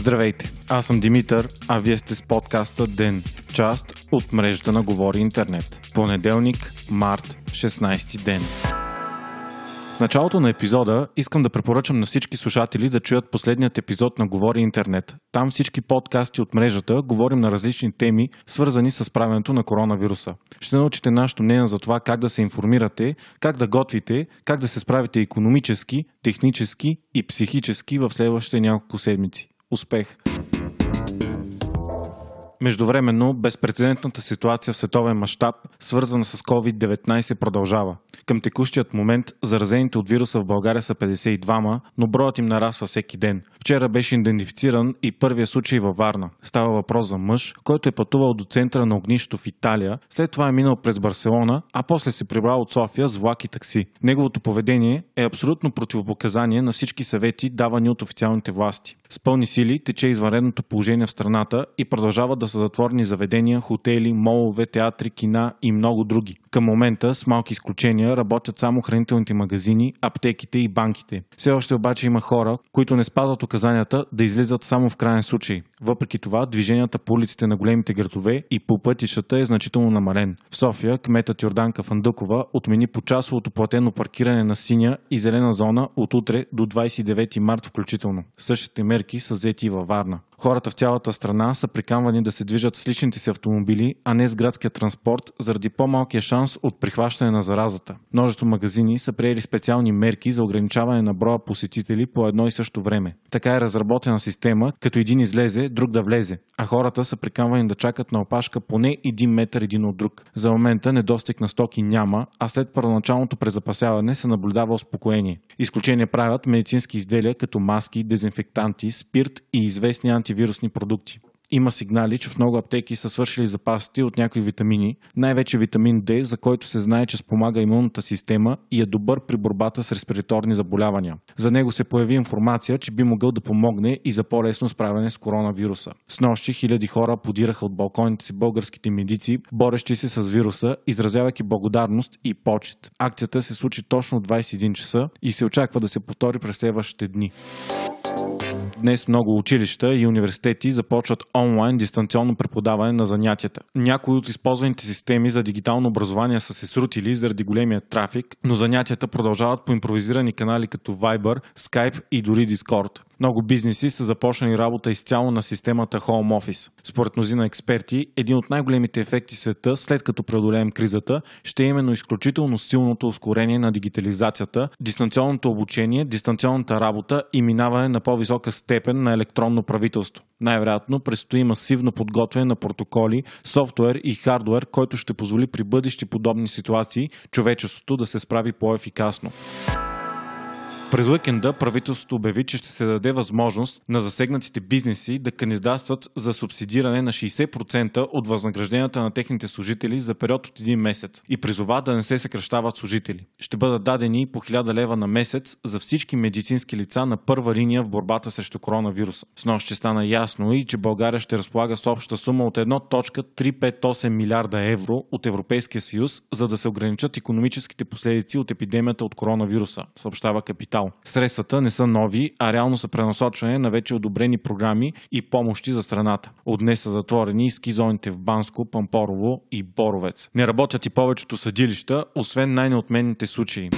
Здравейте, аз съм Димитър, а вие сте с подкаста ДЕН, част от мрежата на Говори Интернет. Понеделник, март, 16 ден. В началото на епизода искам да препоръчам на всички слушатели да чуят последният епизод на Говори Интернет. Там всички подкасти от мрежата говорим на различни теми, свързани с правенето на коронавируса. Ще научите нашето мнение за това как да се информирате, как да готвите, как да се справите економически, технически и психически в следващите няколко седмици. Успех! Междувременно, безпредседентната ситуация в световен мащаб, свързана с COVID-19, продължава. Към текущият момент заразените от вируса в България са 52, но броят им нараства всеки ден. Вчера беше идентифициран и първия случай във Варна. Става въпрос за мъж, който е пътувал до центъра на огнището в Италия, след това е минал през Барселона, а после се прибрал от София с влак и такси. Неговото поведение е абсолютно противопоказание на всички съвети, давани от официалните власти. С пълни сили тече извънредното положение в страната и продължава да са затворени заведения, хотели, молове, театри, кина и много други. Към момента, с малки изключения, работят само хранителните магазини, аптеките и банките. Все още обаче има хора, които не спазват указанията да излизат само в крайен случай. Въпреки това, движенията по улиците на големите градове и по пътищата е значително намален. В София кметът Йорданка Фандъкова отмени почасовото платено паркиране на синя и зелена зона от утре до 29 март включително. Същите Mamerky so z detí vo Varna. Хората в цялата страна са приканвани да се движат с личните си автомобили, а не с градския транспорт, заради по-малкия шанс от прихващане на заразата. Множество магазини са приели специални мерки за ограничаване на броя посетители по едно и също време. Така е разработена система, като един излезе, друг да влезе, а хората са приканвани да чакат на опашка поне един метър един от друг. За момента недостиг на стоки няма, а след първоначалното презапасяване се наблюдава успокоение. Изключение правят медицински изделия като маски, дезинфектанти, спирт и известни антивирусни продукти има сигнали, че в много аптеки са свършили запасите от някои витамини, най-вече витамин D, за който се знае, че спомага имунната система и е добър при борбата с респираторни заболявания. За него се появи информация, че би могъл да помогне и за по-лесно справяне с коронавируса. С нощи хиляди хора подираха от балконите си българските медици, борещи се с вируса, изразявайки благодарност и почет. Акцията се случи точно в 21 часа и се очаква да се повтори през следващите дни. Днес много училища и университети започват онлайн дистанционно преподаване на занятията. Някои от използваните системи за дигитално образование са се срутили заради големия трафик, но занятията продължават по импровизирани канали като Viber, Skype и дори Discord. Много бизнеси са започнали работа изцяло на системата Home Office. Според мнозина експерти, един от най-големите ефекти в света, след като преодолеем кризата, ще е именно изключително силното ускорение на дигитализацията, дистанционното обучение, дистанционната работа и минаване на по-висока степен на електронно правителство. Най-вероятно предстои масивно подготвяне на протоколи, софтуер и хардуер, който ще позволи при бъдещи подобни ситуации човечеството да се справи по-ефикасно. През уикенда правителството обяви, че ще се даде възможност на засегнатите бизнеси да кандидатстват за субсидиране на 60% от възнагражденията на техните служители за период от един месец и призова да не се съкръщават служители. Ще бъдат дадени по 1000 лева на месец за всички медицински лица на първа линия в борбата срещу коронавируса. С нощ ще стана ясно и, че България ще разполага с обща сума от 1.358 милиарда евро от Европейския съюз, за да се ограничат економическите последици от епидемията от коронавируса, съобщава Капитал капитал. Средствата не са нови, а реално са пренасочване на вече одобрени програми и помощи за страната. От днес са затворени и ски зоните в Банско, Пампорово и Боровец. Не работят и повечето съдилища, освен най-неотменните случаи.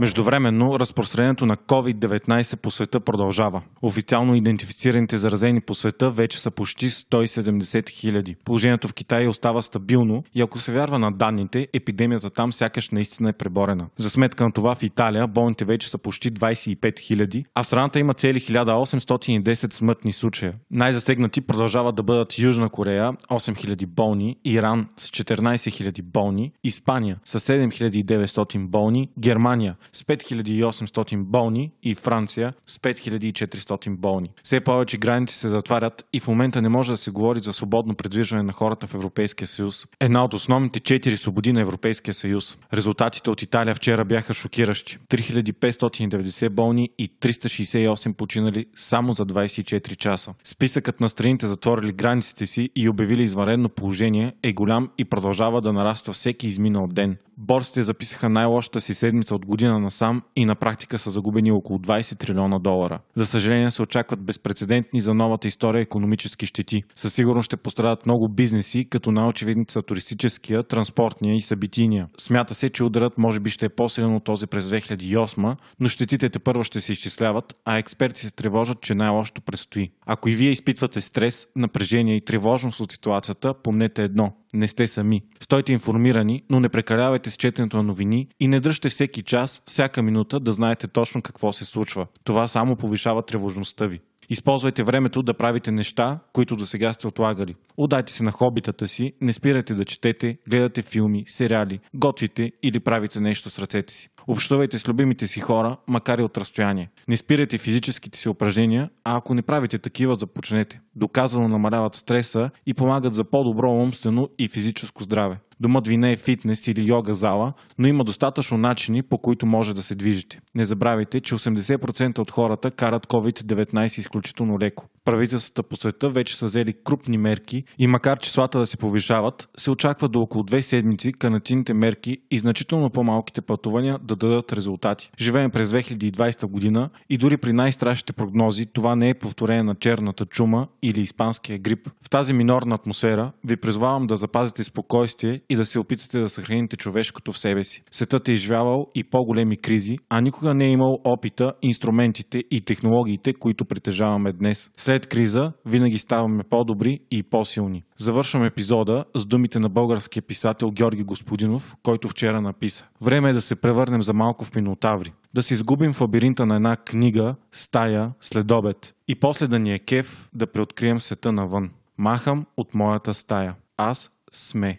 Междувременно, разпространението на COVID-19 по света продължава. Официално идентифицираните заразени по света вече са почти 170 хиляди. Положението в Китай остава стабилно и ако се вярва на данните, епидемията там сякаш наистина е преборена. За сметка на това в Италия болните вече са почти 25 хиляди, а страната има цели 1810 смъртни случая. Най-засегнати продължават да бъдат Южна Корея 8000 болни, Иран с 14 000 болни, Испания с 7900 болни, Германия с 5800 болни и Франция с 5400 болни. Все повече граници се затварят и в момента не може да се говори за свободно предвижване на хората в Европейския съюз. Една от основните четири свободи на Европейския съюз. Резултатите от Италия вчера бяха шокиращи. 3590 болни и 368 починали само за 24 часа. Списъкът на страните затворили границите си и обявили извънредно положение е голям и продължава да нараства всеки изминал ден. Борсите записаха най-лошата си седмица от година година насам и на практика са загубени около 20 трилиона долара. За съжаление се очакват безпредседентни за новата история економически щети. Със сигурност ще пострадат много бизнеси, като най-очевидните са туристическия, транспортния и събитийния. Смята се, че ударът може би ще е по-силен от този през 2008, но щетите те първо ще се изчисляват, а експерти се тревожат, че най-лошото предстои. Ако и вие изпитвате стрес, напрежение и тревожност от ситуацията, помнете едно – не сте сами. Стойте информирани, но не прекалявайте с четенето на новини и не дръжте всеки час, всяка минута да знаете точно какво се случва. Това само повишава тревожността ви. Използвайте времето да правите неща, които до сега сте отлагали. Отдайте се на хобитата си, не спирайте да четете, гледате филми, сериали, готвите или правите нещо с ръцете си. Общувайте с любимите си хора, макар и от разстояние. Не спирайте физическите си упражнения, а ако не правите такива, започнете. Доказано намаляват стреса и помагат за по-добро умствено и физическо здраве. Домът ви не е фитнес или йога зала, но има достатъчно начини, по които може да се движите. Не забравяйте, че 80% от хората карат COVID-19 изключително леко. Правителствата по света вече са взели крупни мерки и макар числата да се повишават, се очаква до около две седмици карантинните мерки и значително по-малките пътувания да дадат резултати. Живеем през 2020 година и дори при най-страшните прогнози това не е повторение на черната чума или испанския грип. В тази минорна атмосфера ви призвавам да запазите спокойствие и да се опитате да съхраните човешкото в себе си. Светът е изживявал и по-големи кризи, а никога не е имал опита, инструментите и технологиите, които притежаваме днес. След криза винаги ставаме по-добри и по-силни. Завършвам епизода с думите на българския писател Георги Господинов, който вчера написа. Време е да се превърнем за малко в минотаври. Да се изгубим в лабиринта на една книга, стая, следобед. И после да ни е кеф да преоткрием света навън. Махам от моята стая. Аз сме.